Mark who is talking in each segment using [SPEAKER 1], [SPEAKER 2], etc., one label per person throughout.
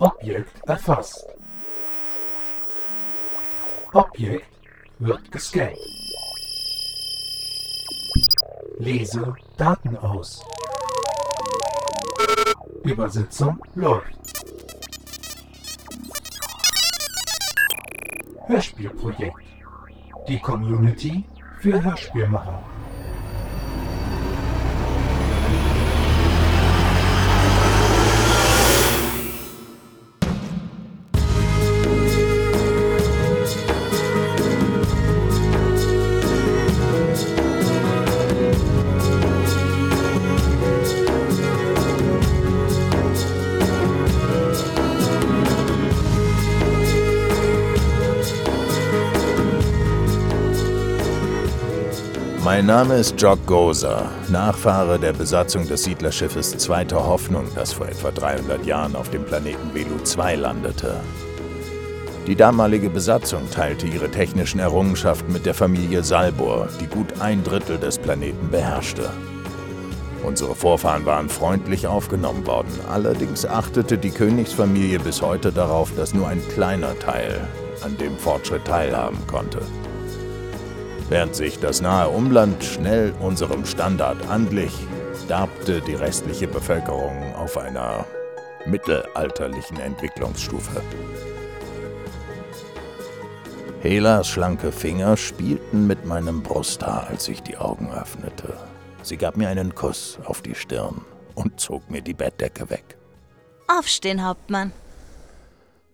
[SPEAKER 1] Objekt erfasst. Objekt wird gescannt. Lese Daten aus. Übersetzung läuft. Hörspielprojekt. Die Community für Hörspielmacher.
[SPEAKER 2] Mein Name ist Jock Gozer, Nachfahre der Besatzung des Siedlerschiffes Zweite Hoffnung, das vor etwa 300 Jahren auf dem Planeten Velu 2 landete. Die damalige Besatzung teilte ihre technischen Errungenschaften mit der Familie Salbor, die gut ein Drittel des Planeten beherrschte. Unsere Vorfahren waren freundlich aufgenommen worden, allerdings achtete die Königsfamilie bis heute darauf, dass nur ein kleiner Teil an dem Fortschritt teilhaben konnte. Während sich das nahe Umland schnell unserem Standard anglich, darbte die restliche Bevölkerung auf einer mittelalterlichen Entwicklungsstufe. Helas schlanke Finger spielten mit meinem Brusthaar, als ich die Augen öffnete. Sie gab mir einen Kuss auf die Stirn und zog mir die Bettdecke weg.
[SPEAKER 3] Aufstehen, Hauptmann.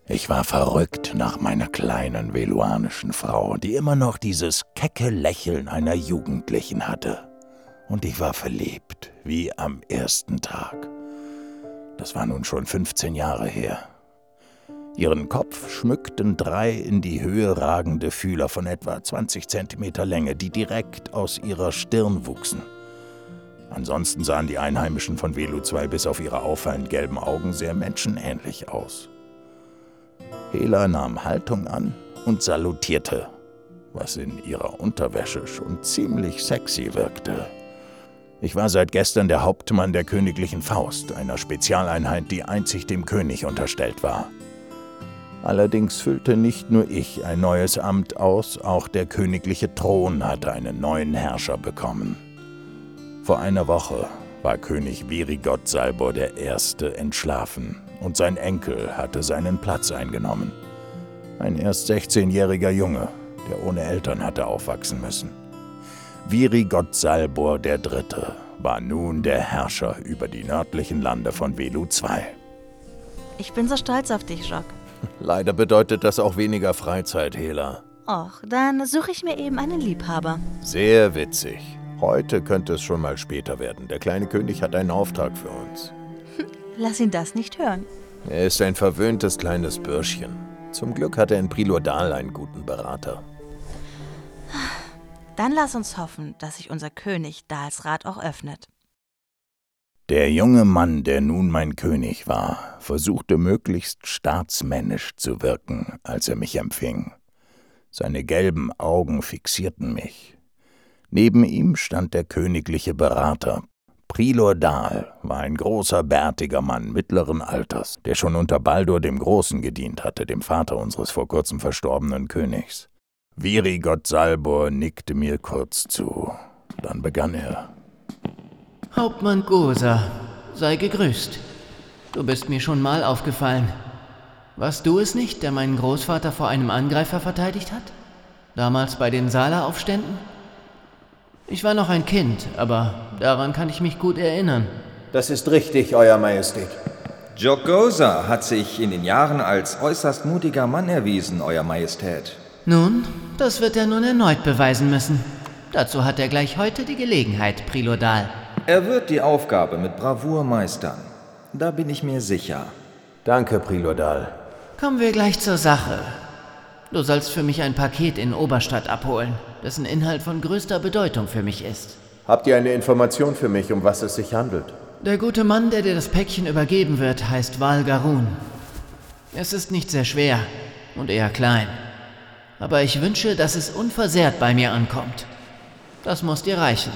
[SPEAKER 2] Ich war verrückt nach meiner kleinen veluanischen Frau, die immer noch dieses kecke Lächeln einer Jugendlichen hatte. Und ich war verliebt, wie am ersten Tag. Das war nun schon 15 Jahre her. Ihren Kopf schmückten drei in die Höhe ragende Fühler von etwa 20 Zentimeter Länge, die direkt aus ihrer Stirn wuchsen. Ansonsten sahen die Einheimischen von Velu 2 bis auf ihre auffallend gelben Augen sehr menschenähnlich aus. Hela nahm Haltung an und salutierte, was in ihrer Unterwäsche schon ziemlich sexy wirkte. Ich war seit gestern der Hauptmann der königlichen Faust, einer Spezialeinheit, die einzig dem König unterstellt war. Allerdings füllte nicht nur ich ein neues Amt aus, auch der königliche Thron hatte einen neuen Herrscher bekommen. Vor einer Woche war König Virigot Salbor I. entschlafen und sein Enkel hatte seinen Platz eingenommen. Ein erst 16-jähriger Junge, der ohne Eltern hatte aufwachsen müssen. Virigot Salbor III. war nun der Herrscher über die nördlichen Lande von Velu II.
[SPEAKER 3] Ich bin so stolz auf dich, Jock.
[SPEAKER 2] Leider bedeutet das auch weniger Freizeit, Hela.
[SPEAKER 3] Och, dann suche ich mir eben einen Liebhaber.
[SPEAKER 2] Sehr witzig. Heute könnte es schon mal später werden. Der kleine König hat einen Auftrag für uns.
[SPEAKER 3] Lass ihn das nicht hören.
[SPEAKER 2] Er ist ein verwöhntes kleines Bürschchen. Zum Glück hat er in Prilordal einen guten Berater.
[SPEAKER 3] Dann lass uns hoffen, dass sich unser König Dalsrat auch öffnet.
[SPEAKER 2] Der junge Mann, der nun mein König war, versuchte möglichst staatsmännisch zu wirken, als er mich empfing. Seine gelben Augen fixierten mich. Neben ihm stand der königliche Berater, Prilor Dahl war ein großer, bärtiger Mann mittleren Alters, der schon unter Baldur dem Großen gedient hatte, dem Vater unseres vor kurzem verstorbenen Königs. Virigott Salbor nickte mir kurz zu. Dann begann er.
[SPEAKER 4] Hauptmann Gosa, sei gegrüßt. Du bist mir schon mal aufgefallen. Warst du es nicht, der meinen Großvater vor einem Angreifer verteidigt hat? Damals bei den Sala-Aufständen? Ich war noch ein Kind, aber daran kann ich mich gut erinnern.
[SPEAKER 5] Das ist richtig, Euer Majestät.
[SPEAKER 6] Jogosa hat sich in den Jahren als äußerst mutiger Mann erwiesen, Euer Majestät.
[SPEAKER 4] Nun, das wird er nun erneut beweisen müssen. Dazu hat er gleich heute die Gelegenheit, Prilodal.
[SPEAKER 6] Er wird die Aufgabe mit Bravour meistern. Da bin ich mir sicher.
[SPEAKER 5] Danke, Prilodal.
[SPEAKER 4] Kommen wir gleich zur Sache. Du sollst für mich ein Paket in Oberstadt abholen, dessen Inhalt von größter Bedeutung für mich ist.
[SPEAKER 5] Habt ihr eine Information für mich, um was es sich handelt?
[SPEAKER 4] Der gute Mann, der dir das Päckchen übergeben wird, heißt Val Garun. Es ist nicht sehr schwer und eher klein. Aber ich wünsche, dass es unversehrt bei mir ankommt. Das muss dir reichen.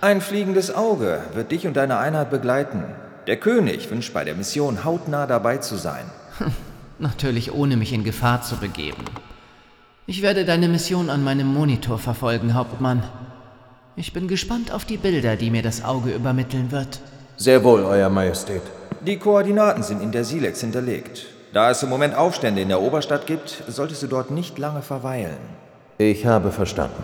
[SPEAKER 6] Ein fliegendes Auge wird dich und deine Einheit begleiten. Der König wünscht bei der Mission hautnah dabei zu sein.
[SPEAKER 4] Natürlich ohne mich in Gefahr zu begeben. Ich werde deine Mission an meinem Monitor verfolgen, Hauptmann. Ich bin gespannt auf die Bilder, die mir das Auge übermitteln wird.
[SPEAKER 5] Sehr wohl, Euer Majestät.
[SPEAKER 6] Die Koordinaten sind in der Silex hinterlegt. Da es im Moment Aufstände in der Oberstadt gibt, solltest du dort nicht lange verweilen.
[SPEAKER 5] Ich habe verstanden.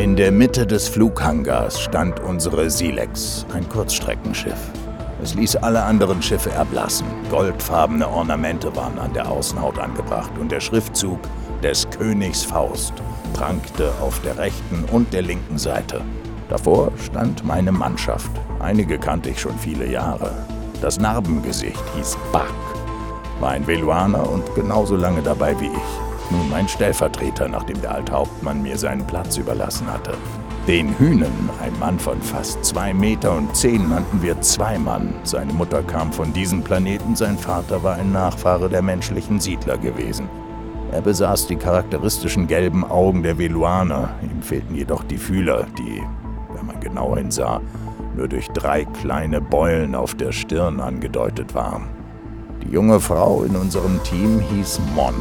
[SPEAKER 2] In der Mitte des Flughangars stand unsere Silex, ein Kurzstreckenschiff. Es ließ alle anderen Schiffe erblassen. Goldfarbene Ornamente waren an der Außenhaut angebracht und der Schriftzug des Königs Faust prangte auf der rechten und der linken Seite. Davor stand meine Mannschaft. Einige kannte ich schon viele Jahre. Das Narbengesicht hieß Buck, war ein Veluaner und genauso lange dabei wie ich. Nun mein Stellvertreter, nachdem der alte Hauptmann mir seinen Platz überlassen hatte. Den Hühnen, ein Mann von fast zwei Meter und zehn, nannten wir Zweimann. Seine Mutter kam von diesem Planeten, sein Vater war ein Nachfahre der menschlichen Siedler gewesen. Er besaß die charakteristischen gelben Augen der Veluaner, ihm fehlten jedoch die Fühler, die, wenn man genau hinsah, nur durch drei kleine Beulen auf der Stirn angedeutet waren. Die junge Frau in unserem Team hieß Mon,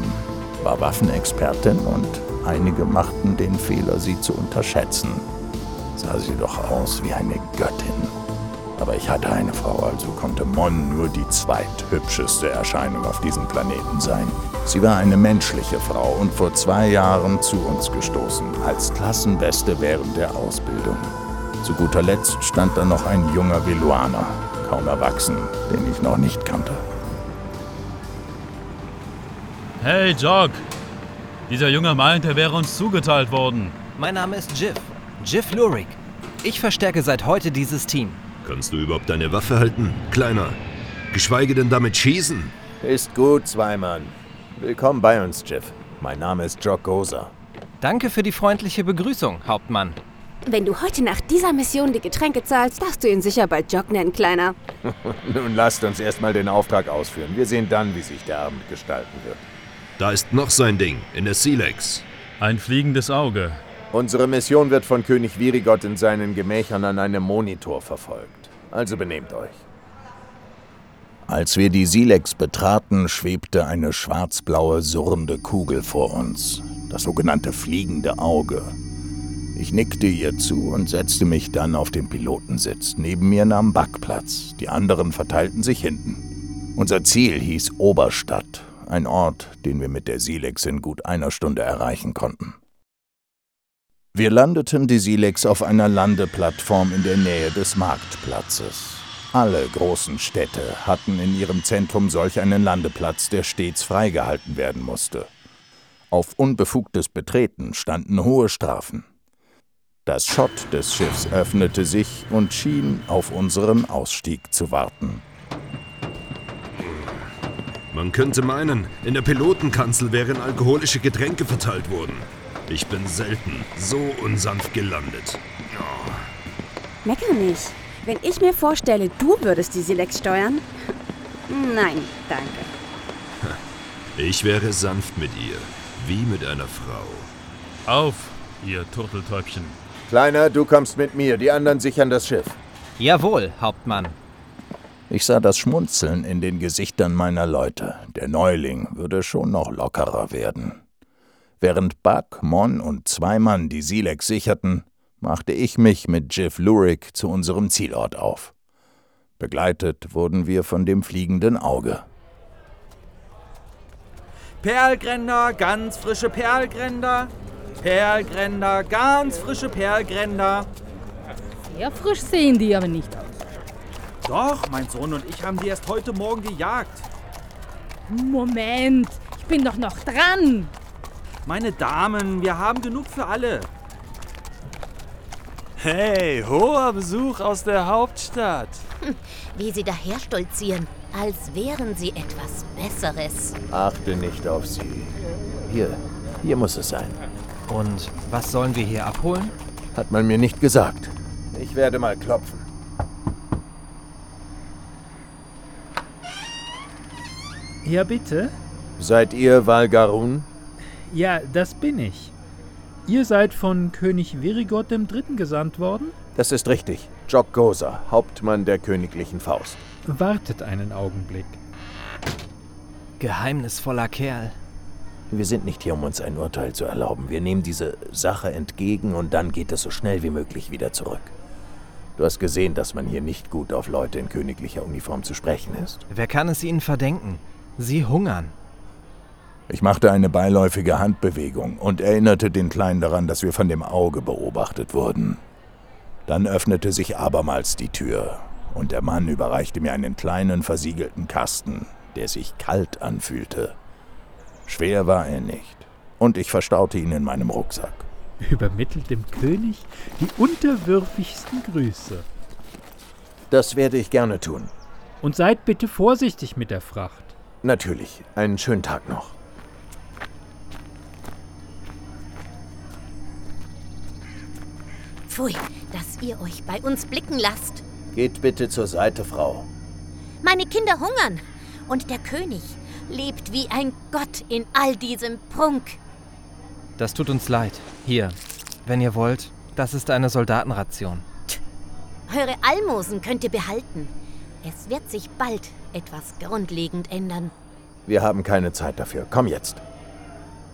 [SPEAKER 2] war Waffenexpertin und einige machten den Fehler, sie zu unterschätzen. Sah sie doch aus wie eine Göttin. Aber ich hatte eine Frau, also konnte Mon nur die zweithübscheste Erscheinung auf diesem Planeten sein. Sie war eine menschliche Frau und vor zwei Jahren zu uns gestoßen, als Klassenbeste während der Ausbildung. Zu guter Letzt stand da noch ein junger Veluaner, kaum erwachsen, den ich noch nicht kannte.
[SPEAKER 7] Hey, Jock! Dieser Junge meint, er wäre uns zugeteilt worden.
[SPEAKER 8] Mein Name ist Jiff. Jiff Lurik. Ich verstärke seit heute dieses Team.
[SPEAKER 9] Kannst du überhaupt deine Waffe halten, Kleiner? Geschweige denn damit schießen?
[SPEAKER 5] Ist gut, Zweimann. Willkommen bei uns, Jiff. Mein Name ist Jock Gozer.
[SPEAKER 8] Danke für die freundliche Begrüßung, Hauptmann.
[SPEAKER 10] Wenn du heute nach dieser Mission die Getränke zahlst, darfst du ihn sicher bald Jock nennen, Kleiner.
[SPEAKER 5] Nun lasst uns erstmal den Auftrag ausführen. Wir sehen dann, wie sich der Abend gestalten wird.
[SPEAKER 9] Da ist noch sein Ding, in der Silex.
[SPEAKER 7] Ein fliegendes Auge.
[SPEAKER 5] Unsere Mission wird von König Virigot in seinen Gemächern an einem Monitor verfolgt. Also benehmt euch.
[SPEAKER 2] Als wir die Silex betraten, schwebte eine schwarzblaue, surrende Kugel vor uns. Das sogenannte fliegende Auge. Ich nickte ihr zu und setzte mich dann auf den Pilotensitz. Neben mir nahm Buck Platz. Die anderen verteilten sich hinten. Unser Ziel hieß Oberstadt, ein Ort, den wir mit der Silex in gut einer Stunde erreichen konnten. Wir landeten die Silex auf einer Landeplattform in der Nähe des Marktplatzes. Alle großen Städte hatten in ihrem Zentrum solch einen Landeplatz, der stets freigehalten werden musste. Auf unbefugtes Betreten standen hohe Strafen. Das Schott des Schiffs öffnete sich und schien auf unseren Ausstieg zu warten.
[SPEAKER 9] Man könnte meinen, in der Pilotenkanzel wären alkoholische Getränke verteilt worden. Ich bin selten so unsanft gelandet. Oh.
[SPEAKER 10] Mecker nicht. Wenn ich mir vorstelle, du würdest die Silex steuern. Nein, danke.
[SPEAKER 9] Ich wäre sanft mit ihr, wie mit einer Frau.
[SPEAKER 7] Auf, ihr Turteltäubchen.
[SPEAKER 5] Kleiner, du kommst mit mir, die anderen sichern das Schiff.
[SPEAKER 8] Jawohl, Hauptmann.
[SPEAKER 2] Ich sah das Schmunzeln in den Gesichtern meiner Leute. Der Neuling würde schon noch lockerer werden. Während Buck, Mon und Zweimann die Silex sicherten, machte ich mich mit Jiff Lurik zu unserem Zielort auf. Begleitet wurden wir von dem fliegenden Auge.
[SPEAKER 11] Perlgränder, ganz frische Perlgränder. Perlgränder, ganz frische Perlgränder.
[SPEAKER 12] Sehr frisch sehen die aber nicht aus.
[SPEAKER 11] Doch, mein Sohn und ich haben die erst heute Morgen gejagt.
[SPEAKER 12] Moment, ich bin doch noch dran.
[SPEAKER 11] Meine Damen, wir haben genug für alle.
[SPEAKER 13] Hey, hoher Besuch aus der Hauptstadt.
[SPEAKER 14] Wie sie daher stolzieren, als wären sie etwas Besseres.
[SPEAKER 5] Achte nicht auf sie. Hier, hier muss es sein.
[SPEAKER 8] Und was sollen wir hier abholen?
[SPEAKER 5] Hat man mir nicht gesagt. Ich werde mal klopfen.
[SPEAKER 15] Ja, bitte?
[SPEAKER 5] Seid ihr Valgarun?
[SPEAKER 15] Ja, das bin ich. Ihr seid von König Virigot III. gesandt worden?
[SPEAKER 5] Das ist richtig. Jock Gozer, Hauptmann der königlichen Faust.
[SPEAKER 15] Wartet einen Augenblick.
[SPEAKER 8] Geheimnisvoller Kerl.
[SPEAKER 2] Wir sind nicht hier, um uns ein Urteil zu erlauben. Wir nehmen diese Sache entgegen und dann geht es so schnell wie möglich wieder zurück. Du hast gesehen, dass man hier nicht gut auf Leute in königlicher Uniform zu sprechen ist.
[SPEAKER 8] Wer kann es ihnen verdenken? Sie hungern.
[SPEAKER 2] Ich machte eine beiläufige Handbewegung und erinnerte den Kleinen daran, dass wir von dem Auge beobachtet wurden. Dann öffnete sich abermals die Tür und der Mann überreichte mir einen kleinen versiegelten Kasten, der sich kalt anfühlte. Schwer war er nicht, und ich verstaute ihn in meinem Rucksack.
[SPEAKER 15] Übermittelt dem König die unterwürfigsten Grüße.
[SPEAKER 5] Das werde ich gerne tun.
[SPEAKER 15] Und seid bitte vorsichtig mit der Fracht.
[SPEAKER 5] Natürlich. Einen schönen Tag noch.
[SPEAKER 14] Pfui, dass ihr euch bei uns blicken lasst.
[SPEAKER 5] Geht bitte zur Seite, Frau.
[SPEAKER 14] Meine Kinder hungern. Und der König lebt wie ein Gott in all diesem Prunk.
[SPEAKER 8] Das tut uns leid. Hier, wenn ihr wollt, das ist eine Soldatenration.
[SPEAKER 14] Eure Almosen könnt ihr behalten. Es wird sich bald etwas grundlegend ändern.
[SPEAKER 5] Wir haben keine Zeit dafür. Komm jetzt.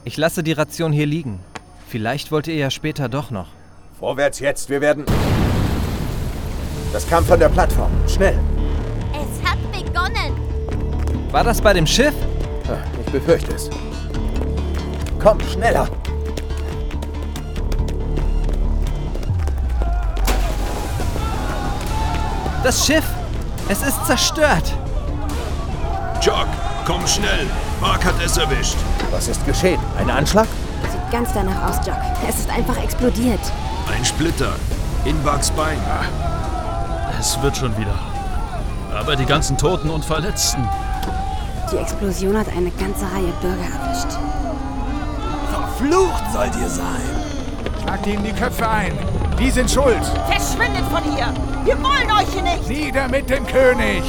[SPEAKER 8] Ich lasse die Ration hier liegen. Vielleicht wollt ihr ja später doch noch.
[SPEAKER 5] Vorwärts jetzt, wir werden... Das kam von der Plattform. Schnell.
[SPEAKER 14] Es hat begonnen.
[SPEAKER 8] War das bei dem Schiff?
[SPEAKER 5] Ich befürchte es. Komm, schneller.
[SPEAKER 8] Das Schiff! Es ist zerstört!
[SPEAKER 9] Jock, komm schnell! Mark hat es erwischt.
[SPEAKER 5] Was ist geschehen? Ein Anschlag?
[SPEAKER 10] Sieht ganz danach aus, Jock. Es ist einfach explodiert.
[SPEAKER 9] Ein Splitter. In Bugs Bein.
[SPEAKER 7] Es wird schon wieder. Aber die ganzen Toten und Verletzten.
[SPEAKER 10] Die Explosion hat eine ganze Reihe Bürger erwischt.
[SPEAKER 16] Verflucht sollt ihr sein! Schlagt ihnen die Köpfe ein! Die sind schuld!
[SPEAKER 17] Verschwindet von hier! Wir wollen euch hier nicht!
[SPEAKER 16] Nieder mit dem König!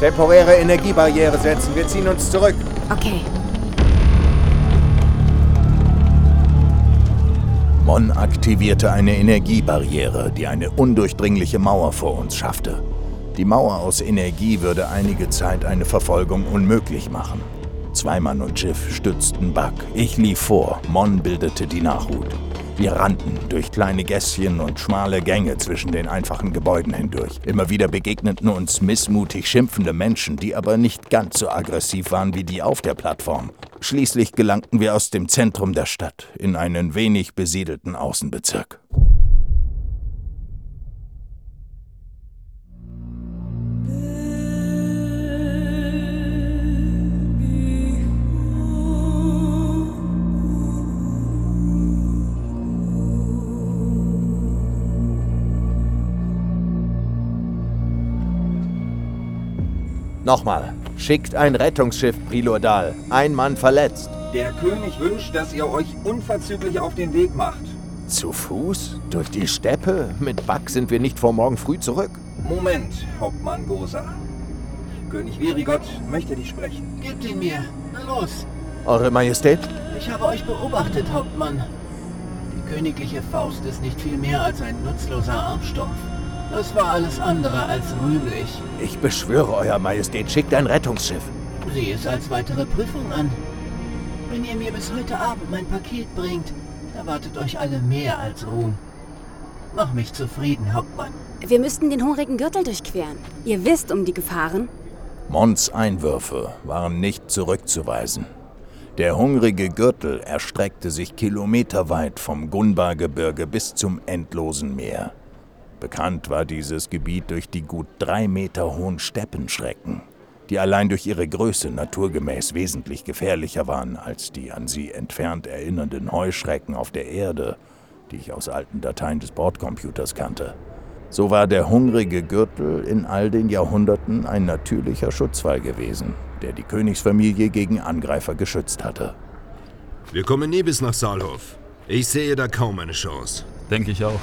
[SPEAKER 5] Temporäre Energiebarriere setzen. Wir ziehen uns zurück.
[SPEAKER 10] Okay.
[SPEAKER 2] Mon aktivierte eine Energiebarriere, die eine undurchdringliche Mauer vor uns schaffte. Die Mauer aus Energie würde einige Zeit eine Verfolgung unmöglich machen. Zweimann und Schiff stützten Buck. Ich lief vor, Mon bildete die Nachhut. Wir rannten durch kleine Gässchen und schmale Gänge zwischen den einfachen Gebäuden hindurch. Immer wieder begegneten uns missmutig schimpfende Menschen, die aber nicht ganz so aggressiv waren wie die auf der Plattform. Schließlich gelangten wir aus dem Zentrum der Stadt in einen wenig besiedelten Außenbezirk.
[SPEAKER 5] Nochmal. Schickt ein Rettungsschiff, Prilordal. Ein Mann verletzt.
[SPEAKER 6] Der König wünscht, dass ihr euch unverzüglich auf den Weg macht.
[SPEAKER 5] Zu Fuß? Durch die Steppe? Mit Buck sind wir nicht vor morgen früh zurück.
[SPEAKER 6] Moment, Hauptmann Gosa. König Virigot möchte dich sprechen.
[SPEAKER 4] Gebt ihn mir. Na los.
[SPEAKER 5] Eure Majestät?
[SPEAKER 4] Ich habe euch beobachtet, Hauptmann. Die königliche Faust ist nicht viel mehr als ein nutzloser Armstumpf. Das war alles andere als rühmlich.
[SPEAKER 5] Ich beschwöre, Euer Majestät, schickt ein Rettungsschiff.
[SPEAKER 4] Sieh es als weitere Prüfung an. Wenn ihr mir bis heute Abend mein Paket bringt, erwartet euch alle mehr als Ruhm. Mach mich zufrieden, Hauptmann.
[SPEAKER 10] Wir müssten den hungrigen Gürtel durchqueren. Ihr wisst um die Gefahren.
[SPEAKER 2] Mons Einwürfe waren nicht zurückzuweisen. Der hungrige Gürtel erstreckte sich kilometerweit vom Gunbar-Gebirge bis zum endlosen Meer. Bekannt war dieses Gebiet durch die gut drei Meter hohen Steppenschrecken, die allein durch ihre Größe naturgemäß wesentlich gefährlicher waren als die an sie entfernt erinnernden Heuschrecken auf der Erde, die ich aus alten Dateien des Bordcomputers kannte. So war der hungrige Gürtel in all den Jahrhunderten ein natürlicher Schutzwall gewesen, der die Königsfamilie gegen Angreifer geschützt hatte.
[SPEAKER 9] Wir kommen nie bis nach Saalhof. Ich sehe da kaum eine Chance.
[SPEAKER 7] Denke ich auch.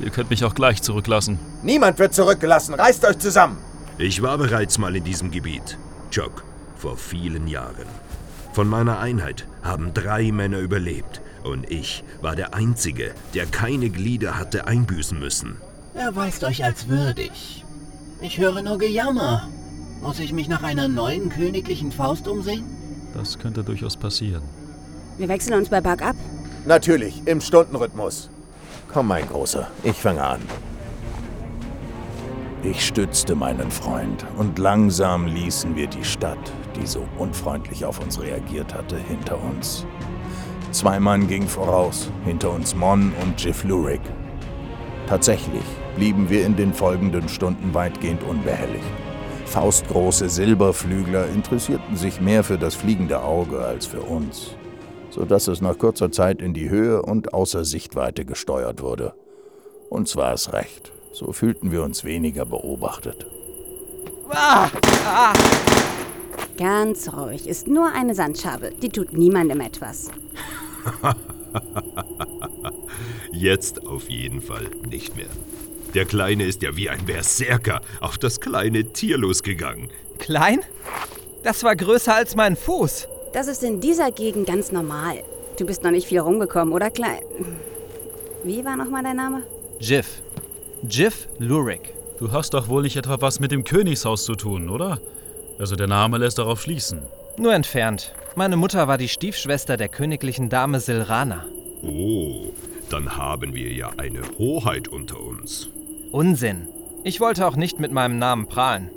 [SPEAKER 7] Ihr könnt mich auch gleich zurücklassen.
[SPEAKER 5] Niemand wird zurückgelassen. Reißt euch zusammen.
[SPEAKER 9] Ich war bereits mal in diesem Gebiet. Chok, vor vielen Jahren. Von meiner Einheit haben drei Männer überlebt. Und ich war der Einzige, der keine Glieder hatte einbüßen müssen.
[SPEAKER 4] Erweist euch als würdig. Ich höre nur Gejammer. Muss ich mich nach einer neuen königlichen Faust umsehen?
[SPEAKER 7] Das könnte durchaus passieren.
[SPEAKER 10] Wir wechseln uns bei Buck ab.
[SPEAKER 5] Natürlich, im Stundenrhythmus. Komm, mein Großer, ich fange an.
[SPEAKER 2] Ich stützte meinen Freund und langsam ließen wir die Stadt, die so unfreundlich auf uns reagiert hatte, hinter uns. Zwei Mann gingen voraus, hinter uns Mon und Jiff Lurik. Tatsächlich blieben wir in den folgenden Stunden weitgehend unbehelligt. Faustgroße Silberflügler interessierten sich mehr für das fliegende Auge als für uns, sodass es nach kurzer Zeit in die Höhe und außer Sichtweite gesteuert wurde. Uns war es recht, so fühlten wir uns weniger beobachtet.
[SPEAKER 10] Ah, ah. Ganz ruhig, ist nur eine Sandschabe, die tut niemandem etwas.
[SPEAKER 9] Jetzt auf jeden Fall nicht mehr. Der Kleine ist ja wie ein Berserker auf das kleine Tier losgegangen.
[SPEAKER 8] Klein? Das war größer als mein Fuß.
[SPEAKER 10] Das ist in dieser Gegend ganz normal. Du bist noch nicht viel rumgekommen, oder Klein? Wie war nochmal dein Name?
[SPEAKER 8] Jiff. Jiff Lurik.
[SPEAKER 7] Du hast doch wohl nicht etwa was mit dem Königshaus zu tun, oder? Also der Name lässt darauf schließen.
[SPEAKER 8] Nur entfernt. Meine Mutter war die Stiefschwester der königlichen Dame Silrana.
[SPEAKER 9] Oh, dann haben wir ja eine Hoheit unter uns.
[SPEAKER 8] Unsinn. Ich wollte auch nicht mit meinem Namen prahlen.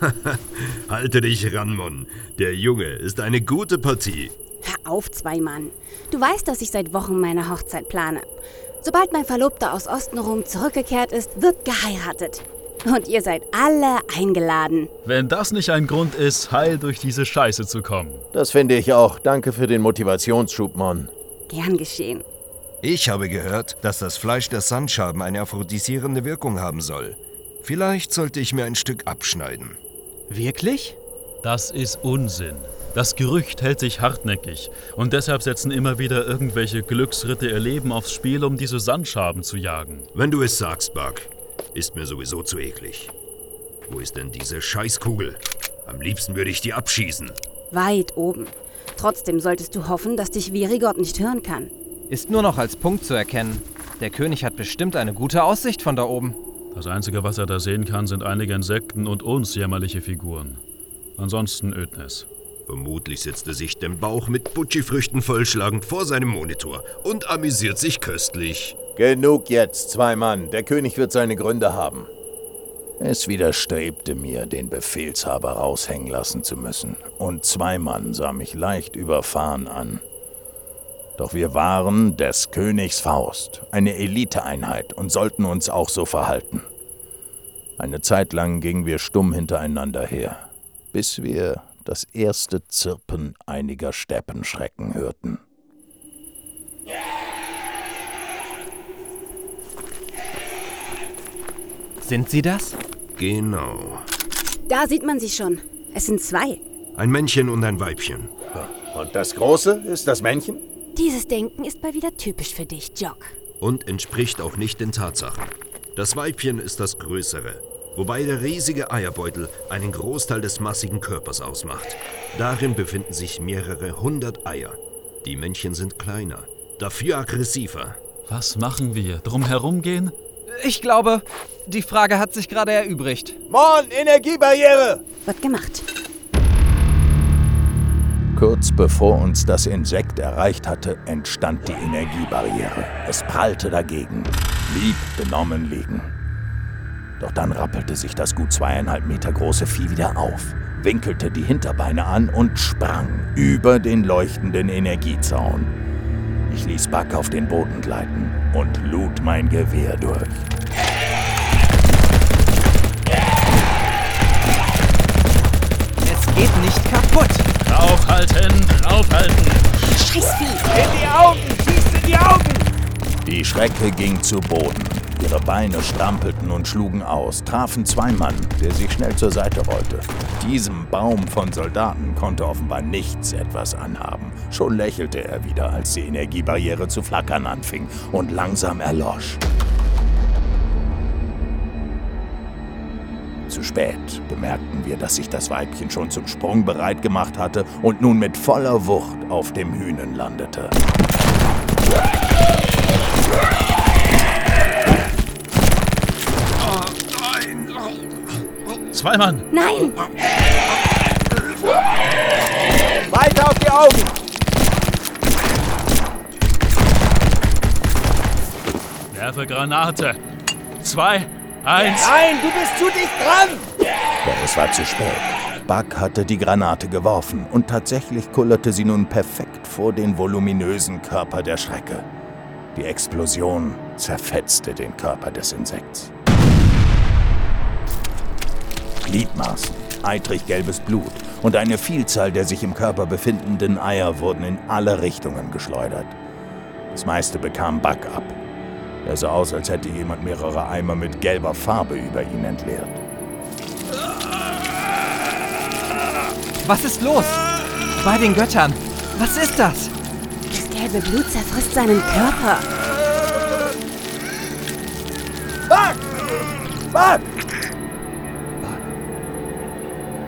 [SPEAKER 9] Halte dich ran, Mon. Der Junge ist eine gute Partie.
[SPEAKER 10] Hör auf, Zweimann. Du weißt, dass ich seit Wochen meine Hochzeit plane. Sobald mein Verlobter aus Ostenrum zurückgekehrt ist, wird geheiratet. Und ihr seid alle eingeladen.
[SPEAKER 7] Wenn das nicht ein Grund ist, heil durch diese Scheiße zu kommen.
[SPEAKER 5] Das finde ich auch. Danke für den Motivationsschub, Mon.
[SPEAKER 10] Gern geschehen.
[SPEAKER 18] Ich habe gehört, dass das Fleisch der Sandschaben eine aphrodisierende Wirkung haben soll. Vielleicht sollte ich mir ein Stück abschneiden.
[SPEAKER 8] Wirklich?
[SPEAKER 7] Das ist Unsinn. Das Gerücht hält sich hartnäckig und deshalb setzen immer wieder irgendwelche Glücksritte ihr Leben aufs Spiel, um diese Sandschaben zu jagen.
[SPEAKER 9] Wenn du es sagst, Buck, ist mir sowieso zu eklig. Wo ist denn diese Scheißkugel? Am liebsten würde ich die abschießen.
[SPEAKER 10] Weit oben. Trotzdem solltest du hoffen, dass dich Virigott nicht hören kann.
[SPEAKER 8] Ist nur noch als Punkt zu erkennen. Der König hat bestimmt eine gute Aussicht von da oben.
[SPEAKER 7] Das Einzige, was er da sehen kann, sind einige Insekten und uns jämmerliche Figuren. Ansonsten Ödnis.
[SPEAKER 9] Vermutlich setzt er sich den Bauch mit Butchi-Früchten vollschlagend vor seinem Monitor und amüsiert sich köstlich.
[SPEAKER 5] Genug jetzt, zwei Mann. Der König wird seine Gründe haben.
[SPEAKER 2] Es widerstrebte mir, den Befehlshaber raushängen lassen zu müssen, und zwei Mann sah mich leicht überfahren an. Doch wir waren des Königs Faust, eine Eliteeinheit und sollten uns auch so verhalten. Eine Zeit lang gingen wir stumm hintereinander her, bis wir das erste Zirpen einiger Steppenschrecken hörten.
[SPEAKER 8] Sind sie das?
[SPEAKER 9] Genau.
[SPEAKER 10] Da sieht man sie schon. Es sind zwei.
[SPEAKER 9] Ein Männchen und ein Weibchen.
[SPEAKER 5] Und das Große ist das Männchen?
[SPEAKER 10] Dieses Denken ist mal wieder typisch für dich, Jock.
[SPEAKER 9] Und entspricht auch nicht den Tatsachen. Das Weibchen ist das Größere, wobei der riesige Eierbeutel einen Großteil des massigen Körpers ausmacht. Darin befinden sich mehrere hundert Eier. Die Männchen sind kleiner, dafür aggressiver.
[SPEAKER 7] Was machen wir? Drum herumgehen?
[SPEAKER 8] Ich glaube, die Frage hat sich gerade erübrigt.
[SPEAKER 5] Mon, Energiebarriere!
[SPEAKER 10] Wird gemacht.
[SPEAKER 2] Kurz bevor uns das Insekt erreicht hatte, entstand die Energiebarriere. Es prallte dagegen, blieb benommen liegen. Doch dann rappelte sich das gut zweieinhalb Meter große Vieh wieder auf, winkelte die Hinterbeine an und sprang über den leuchtenden Energiezaun. Ich ließ Buck auf den Boden gleiten und lud mein Gewehr durch.
[SPEAKER 8] Es geht nicht kaputt.
[SPEAKER 7] Draufhalten, draufhalten.
[SPEAKER 10] Scheißvieh.
[SPEAKER 16] In die Augen! Schießt in die Augen!
[SPEAKER 2] Die Schrecke ging zu Boden. Ihre Beine strampelten und schlugen aus, trafen zwei Mann, der sich schnell zur Seite rollte. Diesem Baum von Soldaten konnte offenbar nichts etwas anhaben. Schon lächelte er wieder, als die Energiebarriere zu flackern anfing und langsam erlosch. Zu spät bemerkten wir, dass sich das Weibchen schon zum Sprung bereit gemacht hatte und nun mit voller Wucht auf dem Hühnen landete.
[SPEAKER 7] Zwei Mann!
[SPEAKER 10] Nein!
[SPEAKER 5] Weiter auf die Augen!
[SPEAKER 7] Werfe Granate! Zwei, eins!
[SPEAKER 5] Nein, du bist zu dicht dran!
[SPEAKER 2] Doch es war zu spät. Buck hatte die Granate geworfen und tatsächlich kullerte sie nun perfekt vor den voluminösen Körper der Schrecke. Die Explosion zerfetzte den Körper des Insekts. Gliedmaßen, eitrig gelbes Blut und eine Vielzahl der sich im Körper befindenden Eier wurden in alle Richtungen geschleudert. Das meiste bekam Buck ab. Er sah aus, als hätte jemand mehrere Eimer mit gelber Farbe über ihn entleert.
[SPEAKER 8] Was ist los? Bei den Göttern. Was ist das?
[SPEAKER 10] Das gelbe Blut zerfrisst seinen Körper.
[SPEAKER 5] Buck! Buck!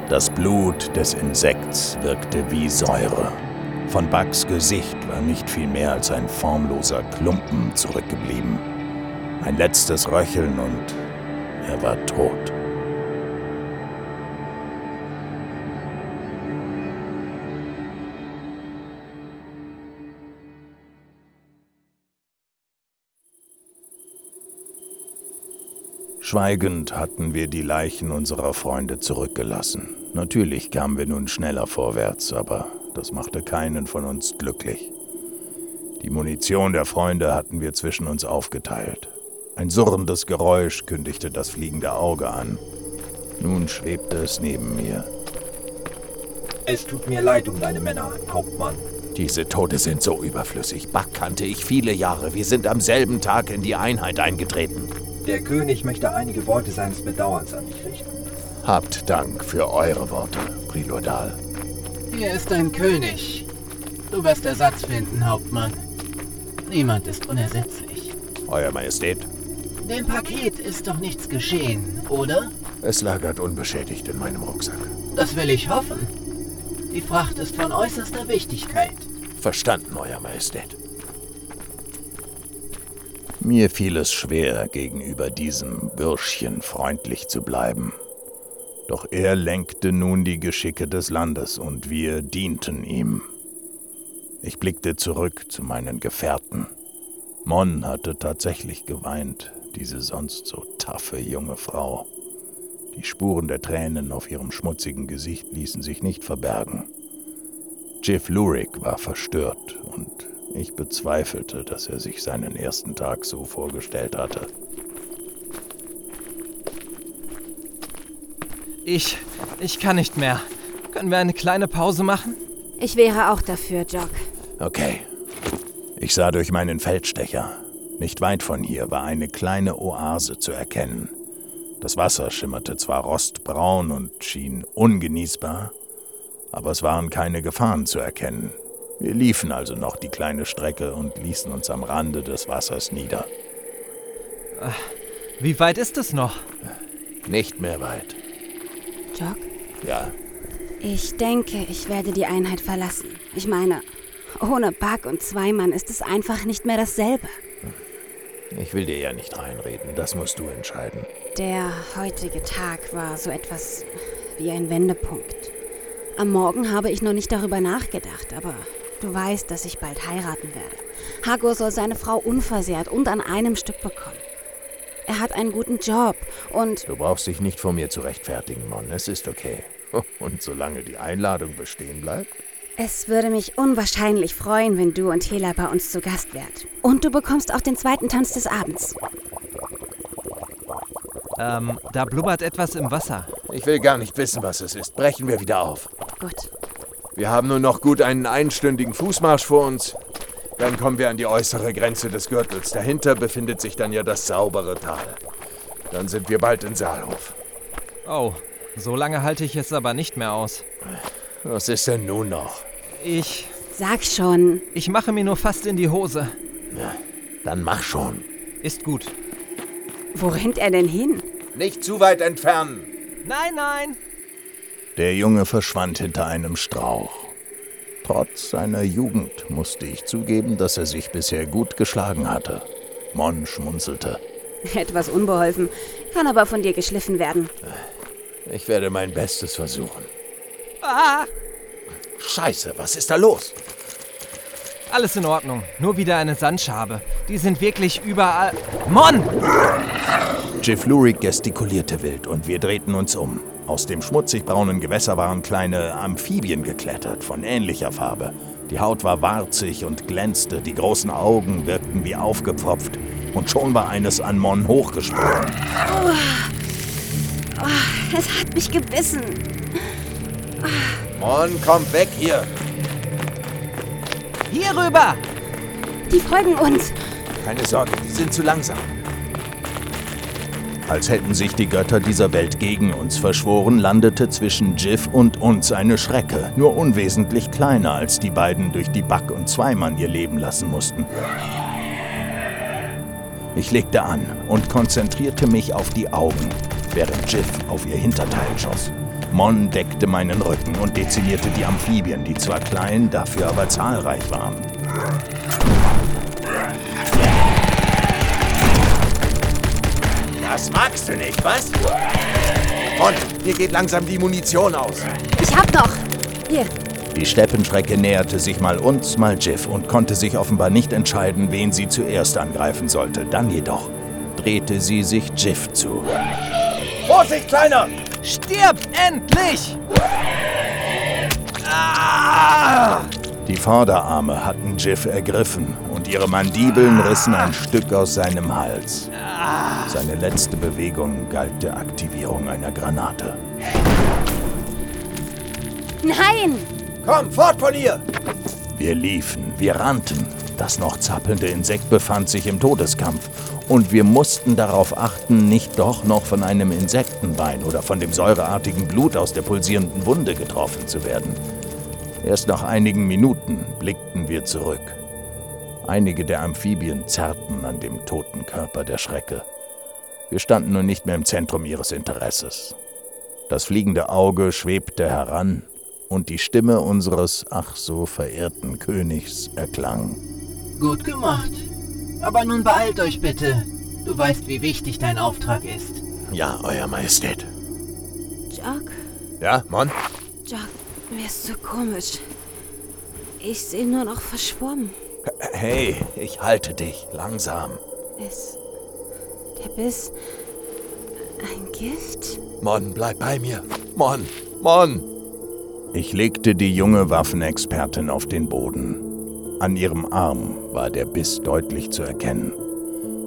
[SPEAKER 2] Das Blut des Insekts wirkte wie Säure. Von Bucks Gesicht war nicht viel mehr als ein formloser Klumpen zurückgeblieben. Ein letztes Röcheln und er war tot. Schweigend hatten wir die Leichen unserer Freunde zurückgelassen. Natürlich kamen wir nun schneller vorwärts, aber das machte keinen von uns glücklich. Die Munition der Freunde hatten wir zwischen uns aufgeteilt. Ein surrendes Geräusch kündigte das fliegende Auge an. Nun schwebte es neben mir.
[SPEAKER 19] Es tut mir leid um deine Männer, Hauptmann.
[SPEAKER 2] Diese Tode sind so überflüssig. Buck kannte ich viele Jahre. Wir sind am selben Tag in die Einheit eingetreten.
[SPEAKER 19] Der König möchte einige Worte seines Bedauerns an dich richten.
[SPEAKER 2] Habt Dank für eure Worte, Prilodal.
[SPEAKER 4] Hier ist dein König. Du wirst Ersatz finden, Hauptmann. Niemand ist unersetzlich.
[SPEAKER 2] Euer Majestät.
[SPEAKER 4] Dem Paket ist doch nichts geschehen, oder?
[SPEAKER 2] Es lagert unbeschädigt in meinem Rucksack.
[SPEAKER 4] Das will ich hoffen. Die Fracht ist von äußerster Wichtigkeit.
[SPEAKER 2] Verstanden, Euer Majestät. Mir fiel es schwer, gegenüber diesem Bürschchen freundlich zu bleiben. Doch er lenkte nun die Geschicke des Landes und wir dienten ihm. Ich blickte zurück zu meinen Gefährten. Mon hatte tatsächlich geweint, diese sonst so taffe junge Frau. Die Spuren der Tränen auf ihrem schmutzigen Gesicht ließen sich nicht verbergen. Jiff Lurik war verstört und ich bezweifelte, dass er sich seinen ersten Tag so vorgestellt hatte.
[SPEAKER 8] Ich. ich kann nicht mehr. Können wir eine kleine Pause machen?
[SPEAKER 10] Ich wäre auch dafür, Jock.
[SPEAKER 2] Okay. Ich sah durch meinen Feldstecher. Nicht weit von hier war eine kleine Oase zu erkennen. Das Wasser schimmerte zwar rostbraun und schien ungenießbar, aber es waren keine Gefahren zu erkennen. Wir liefen also noch die kleine Strecke und ließen uns am Rande des Wassers nieder.
[SPEAKER 8] Wie weit ist es noch?
[SPEAKER 2] Nicht mehr weit.
[SPEAKER 10] Jock?
[SPEAKER 2] Ja.
[SPEAKER 10] Ich denke, ich werde die Einheit verlassen. Ich meine, ohne Buck und Zweimann ist es einfach nicht mehr dasselbe.
[SPEAKER 2] Ich will dir ja nicht reinreden, das musst du entscheiden.
[SPEAKER 10] Der heutige Tag war so etwas wie ein Wendepunkt. Am Morgen habe ich noch nicht darüber nachgedacht, aber du weißt, dass ich bald heiraten werde. Hago soll seine Frau unversehrt und an einem Stück bekommen. Er hat einen guten Job und...
[SPEAKER 2] Du brauchst dich nicht vor mir zu rechtfertigen, Mon. Es ist okay. Und solange die Einladung bestehen bleibt?
[SPEAKER 10] Es würde mich unwahrscheinlich freuen, wenn du und Hela bei uns zu Gast wärt. Und du bekommst auch den zweiten Tanz des Abends.
[SPEAKER 8] Ähm, da blubbert etwas im Wasser.
[SPEAKER 5] Ich will gar nicht wissen, was es ist. Brechen wir wieder auf.
[SPEAKER 10] Gut.
[SPEAKER 5] Wir haben nur noch gut einen einstündigen Fußmarsch vor uns. Dann kommen wir an die äußere Grenze des Gürtels. Dahinter befindet sich dann ja das saubere Tal. Dann sind wir bald in Saalhof.
[SPEAKER 8] Oh, so lange halte ich es aber nicht mehr aus.
[SPEAKER 5] Was ist denn nun noch?
[SPEAKER 8] Ich.
[SPEAKER 10] Sag schon.
[SPEAKER 8] Ich mache mir nur fast in die Hose.
[SPEAKER 2] Ja, dann mach schon.
[SPEAKER 8] Ist gut.
[SPEAKER 10] Wo rennt er denn hin?
[SPEAKER 5] Nicht zu weit entfernen.
[SPEAKER 8] Nein, nein.
[SPEAKER 2] Der Junge verschwand hinter einem Strauch. Trotz seiner Jugend musste ich zugeben, dass er sich bisher gut geschlagen hatte. Mon schmunzelte.
[SPEAKER 10] Etwas unbeholfen, kann aber von dir geschliffen werden.
[SPEAKER 2] Ich werde mein Bestes versuchen.
[SPEAKER 8] Ah!
[SPEAKER 2] Scheiße, was ist da los?
[SPEAKER 8] Alles in Ordnung. Nur wieder eine Sandschabe. Die sind wirklich überall. Mon!
[SPEAKER 2] Jiff Lurie gestikulierte wild und wir drehten uns um. Aus dem schmutzig braunen Gewässer waren kleine Amphibien geklettert, von ähnlicher Farbe. Die Haut war warzig und glänzte, die großen Augen wirkten wie aufgepfropft. Und schon war eines an Mon hochgesprungen.
[SPEAKER 10] Oh. Oh, es hat mich gebissen.
[SPEAKER 5] Mon, komm weg hier.
[SPEAKER 8] Hier rüber!
[SPEAKER 10] Die folgen uns.
[SPEAKER 2] Keine Sorge, die sind zu langsam. Als hätten sich die Götter dieser Welt gegen uns verschworen, landete zwischen Jiff und uns eine Schrecke, nur unwesentlich kleiner, als die beiden durch die Back- und Zweimann ihr Leben lassen mussten. Ich legte an und konzentrierte mich auf die Augen, während Jiff auf ihr Hinterteil schoss. Mon deckte meinen Rücken und dezimierte die Amphibien, die zwar klein, dafür aber zahlreich waren.
[SPEAKER 5] Das magst du nicht, was? Und hier geht langsam die Munition aus.
[SPEAKER 10] Ich hab noch. Hier.
[SPEAKER 2] Die Steppenschrecke näherte sich mal uns, mal Jiff und konnte sich offenbar nicht entscheiden, wen sie zuerst angreifen sollte. Dann jedoch drehte sie sich Jiff zu.
[SPEAKER 5] Vorsicht, Kleiner!
[SPEAKER 8] Stirb endlich! Ah!
[SPEAKER 2] Die Vorderarme hatten Jiff ergriffen und ihre Mandibeln rissen ein Stück aus seinem Hals. Seine letzte Bewegung galt der Aktivierung einer Granate.
[SPEAKER 10] Nein!
[SPEAKER 5] Komm, fort von hier!
[SPEAKER 2] Wir liefen, wir rannten. Das noch zappelnde Insekt befand sich im Todeskampf. Und wir mussten darauf achten, nicht doch noch von einem Insektenbein oder von dem säureartigen Blut aus der pulsierenden Wunde getroffen zu werden. Erst nach einigen Minuten blickten wir zurück. Einige der Amphibien zerrten an dem toten Körper der Schrecke. Wir standen nun nicht mehr im Zentrum ihres Interesses. Das fliegende Auge schwebte heran und die Stimme unseres ach so verehrten Königs erklang.
[SPEAKER 4] Gut gemacht. Aber nun beeilt euch bitte. Du weißt, wie wichtig dein Auftrag ist.
[SPEAKER 2] Ja, Euer Majestät.
[SPEAKER 10] Jock,
[SPEAKER 5] Ja, Mon?
[SPEAKER 10] Jock, mir ist so komisch. Ich sehe nur noch verschwommen.
[SPEAKER 2] Hey, ich halte dich langsam.
[SPEAKER 10] Ist der Biss ein Gift?
[SPEAKER 2] Mon, bleib bei mir. Mon, Mon. Ich legte die junge Waffenexpertin auf den Boden. An ihrem Arm war der Biss deutlich zu erkennen.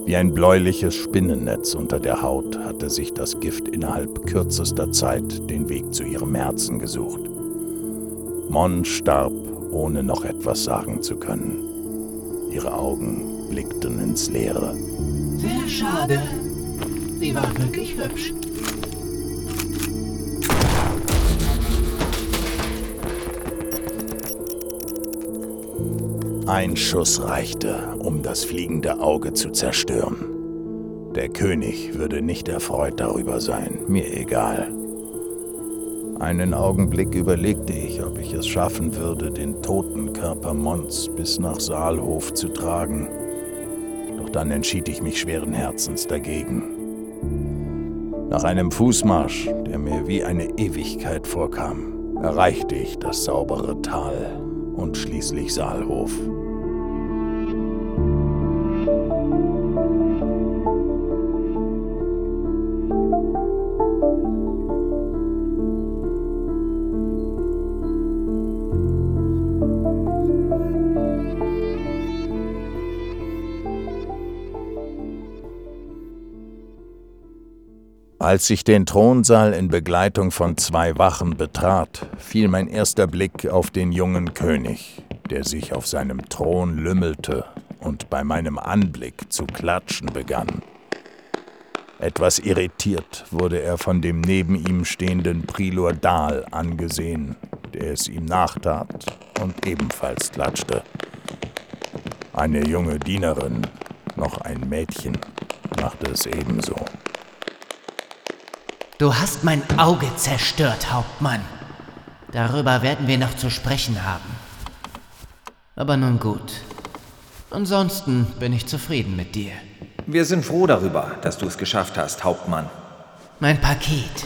[SPEAKER 2] Wie ein bläuliches Spinnennetz unter der Haut hatte sich das Gift innerhalb kürzester Zeit den Weg zu ihrem Herzen gesucht. Mon starb, ohne noch etwas sagen zu können. Ihre Augen blickten ins Leere.
[SPEAKER 4] Sehr schade. Sie war wirklich hübsch.
[SPEAKER 2] Ein Schuss reichte, um das fliegende Auge zu zerstören. Der König würde nicht erfreut darüber sein, mir egal. Einen Augenblick überlegte ich, ob ich es schaffen würde, den toten Körper Mons bis nach Saalhof zu tragen. Doch dann entschied ich mich schweren Herzens dagegen. Nach einem Fußmarsch, der mir wie eine Ewigkeit vorkam, erreichte ich das saubere Tal und schließlich Saalhof. Als ich den Thronsaal in Begleitung von zwei Wachen betrat, fiel mein erster Blick auf den jungen König, der sich auf seinem Thron lümmelte und bei meinem Anblick zu klatschen begann. Etwas irritiert wurde er von dem neben ihm stehenden Prilor Dahl angesehen, der es ihm nachtat und ebenfalls klatschte. Eine junge Dienerin, noch ein Mädchen, machte es ebenso.
[SPEAKER 4] Du hast mein Auge zerstört, Hauptmann. Darüber werden wir noch zu sprechen haben. Aber nun gut. Ansonsten bin ich zufrieden mit dir.
[SPEAKER 6] Wir sind froh darüber, dass du es geschafft hast, Hauptmann.
[SPEAKER 4] Mein Paket.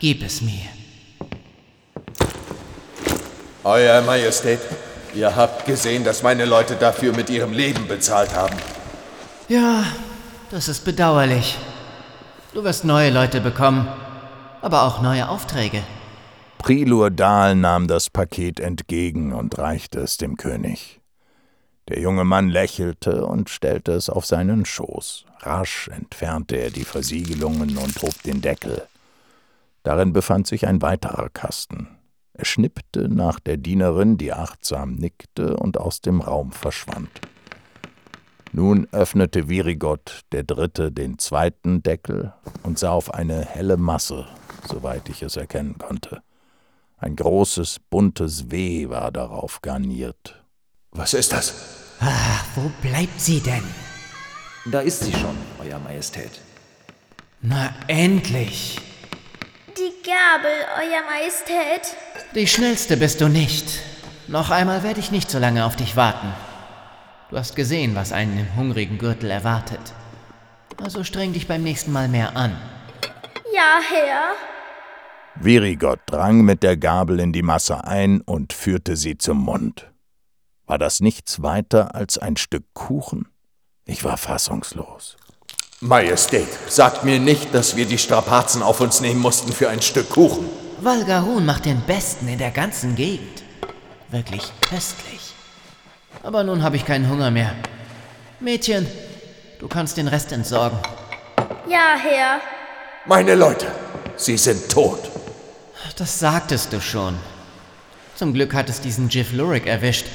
[SPEAKER 4] Gib es mir.
[SPEAKER 5] Euer Majestät, ihr habt gesehen, dass meine Leute dafür mit ihrem Leben bezahlt haben.
[SPEAKER 4] Ja, das ist bedauerlich. Du wirst neue Leute bekommen, aber auch neue Aufträge.
[SPEAKER 2] Prilur Dahl nahm das Paket entgegen und reichte es dem König. Der junge Mann lächelte und stellte es auf seinen Schoß. Rasch entfernte er die Versiegelungen und hob den Deckel. Darin befand sich ein weiterer Kasten. Er schnippte nach der Dienerin, die achtsam nickte und aus dem Raum verschwand. Nun öffnete Virigot der Dritte den zweiten Deckel und sah auf eine helle Masse, soweit ich es erkennen konnte. Ein großes, buntes W war darauf garniert.
[SPEAKER 5] Was ist das?
[SPEAKER 4] Ah, wo bleibt sie denn?
[SPEAKER 6] Da ist sie schon, Euer Majestät.
[SPEAKER 4] Na endlich!
[SPEAKER 20] Die Gabel, Euer Majestät.
[SPEAKER 4] Die schnellste bist du nicht. Noch einmal werde ich nicht so lange auf dich warten. Du hast gesehen, was einen im hungrigen Gürtel erwartet. Also streng dich beim nächsten Mal mehr an.
[SPEAKER 20] Ja, Herr.
[SPEAKER 2] Virigot drang mit der Gabel in die Masse ein und führte sie zum Mund. War das nichts weiter als ein Stück Kuchen? Ich war fassungslos.
[SPEAKER 5] Majestät, sagt mir nicht, dass wir die Strapazen auf uns nehmen mussten für ein Stück Kuchen.
[SPEAKER 4] Valgarun macht den besten in der ganzen Gegend. Wirklich köstlich. Aber nun habe ich keinen Hunger mehr. Mädchen, du kannst den Rest entsorgen.
[SPEAKER 20] Ja, Herr.
[SPEAKER 5] Meine Leute, sie sind tot.
[SPEAKER 4] Das sagtest du schon. Zum Glück hat es diesen Jiff Lurik erwischt.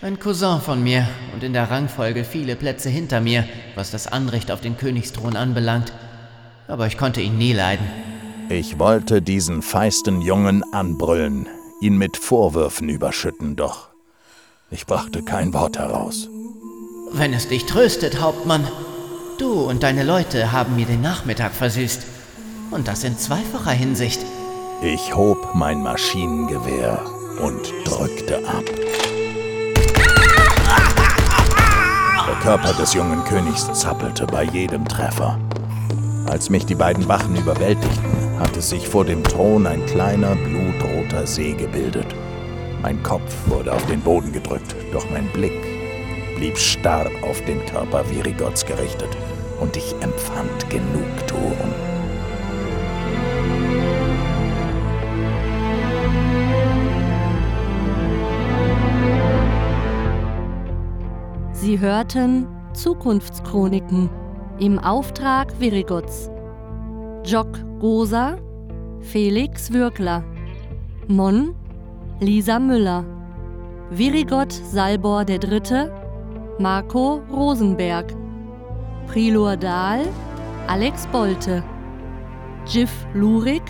[SPEAKER 4] Ein Cousin von mir und in der Rangfolge viele Plätze hinter mir, was das Anrecht auf den Königsthron anbelangt. Aber ich konnte ihn nie leiden.
[SPEAKER 2] Ich wollte diesen feisten Jungen anbrüllen, ihn mit Vorwürfen überschütten, doch ich brachte kein Wort heraus.
[SPEAKER 4] Wenn es dich tröstet, Hauptmann, du und deine Leute haben mir den Nachmittag versüßt. Und das in zweifacher Hinsicht.
[SPEAKER 2] Ich hob mein Maschinengewehr und drückte ab. Der Körper des jungen Königs zappelte bei jedem Treffer. Als mich die beiden Wachen überwältigten, hatte sich vor dem Thron ein kleiner blutroter See gebildet. Mein Kopf wurde auf den Boden gedrückt, doch mein Blick blieb starr auf den Körper Virigots gerichtet und ich empfand Genugtuung.
[SPEAKER 21] Sie hörten Zukunftschroniken im Auftrag Virigots. Jock Gosa, Felix Würkler, Mon, Lisa Müller, Virigot Salbor III., Marco Rosenberg, Prilur Dahl, Alex Bolte, Jiff Lurik,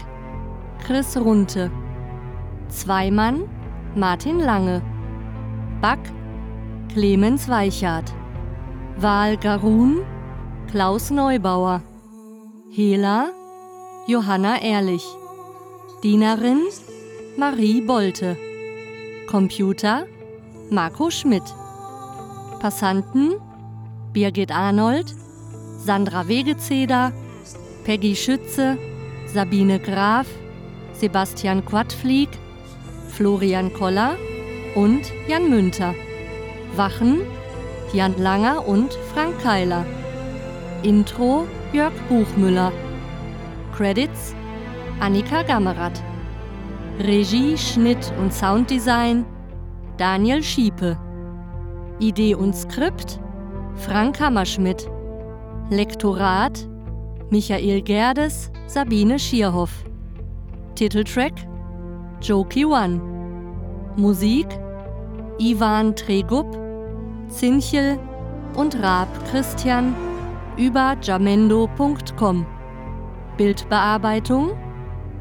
[SPEAKER 21] Chris Runte, Zweimann, Martin Lange, Back, Clemens Weichert, Wahl Garun, Klaus Neubauer, Hela, Johanna Ehrlich, Dienerin, Marie Bolte, Computer, Marco Schmidt, Passanten, Birgit Arnold, Sandra Wegezeder, Peggy Schütze, Sabine Graf, Sebastian Quadflieg, Florian Koller und Jan Münter. Wachen Jan Langer und Frank Keiler. Intro Jörg Buchmüller. Credits Annika Gammerath. Regie, Schnitt und Sounddesign Daniel Schiepe. Idee und Skript Frank Hammerschmidt. Lektorat Michael Gerdes, Sabine Schierhoff. Titeltrack Jokey One. Musik Ivan Tregub, Zinchel und Raab Christian über jamendo.com. Bildbearbeitung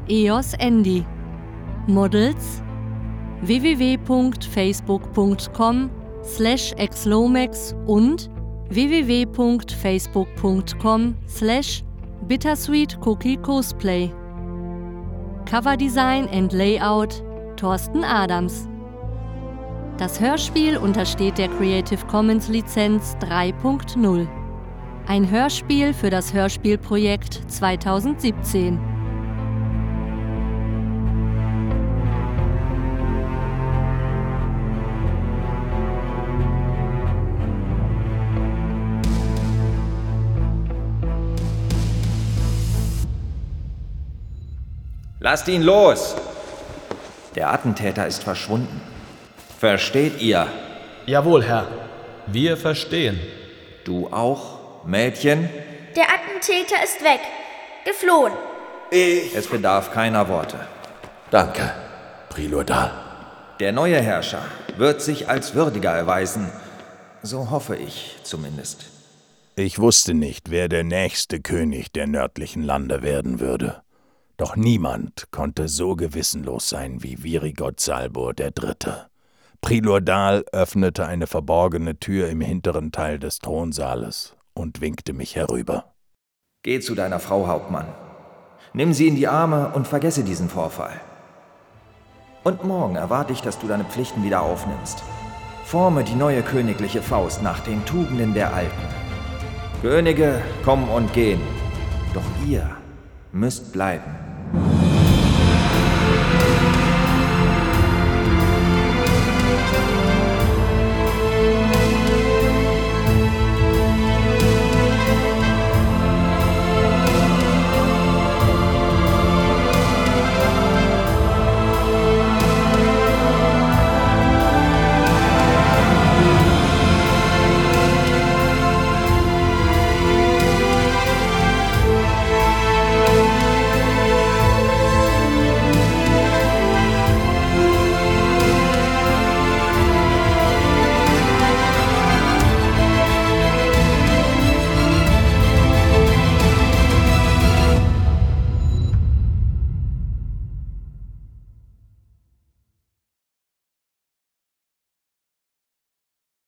[SPEAKER 21] EOS Andy. Models www.facebook.com slash exlomex und www.facebook.com slash bittersweet cookie cosplay. Cover Design and Layout Thorsten Adams Das Hörspiel untersteht der Creative Commons Lizenz 3.0. Ein Hörspiel für das Hörspielprojekt 2017.
[SPEAKER 6] Lasst ihn los! Der Attentäter ist verschwunden. Versteht ihr?
[SPEAKER 22] Jawohl, Herr. Wir verstehen.
[SPEAKER 6] Du auch, Mädchen?
[SPEAKER 20] Der Attentäter ist weg. Geflohen.
[SPEAKER 6] Ich. Es bedarf keiner Worte.
[SPEAKER 2] Danke, Prilodal.
[SPEAKER 6] Der neue Herrscher wird sich als würdiger erweisen. So hoffe ich zumindest.
[SPEAKER 2] Ich wusste nicht, wer der nächste König der nördlichen Lande werden würde. Doch niemand konnte so gewissenlos sein wie Virigot Salbur Dritte. Prilordal öffnete eine verborgene Tür im hinteren Teil des Thronsaales und winkte mich herüber.
[SPEAKER 6] Geh zu deiner Frau, Hauptmann. Nimm sie in die Arme und vergesse diesen Vorfall. Und morgen erwarte ich, dass du deine Pflichten wieder aufnimmst. Forme die neue königliche Faust nach den Tugenden der Alten. Könige kommen und gehen, doch ihr müsst bleiben.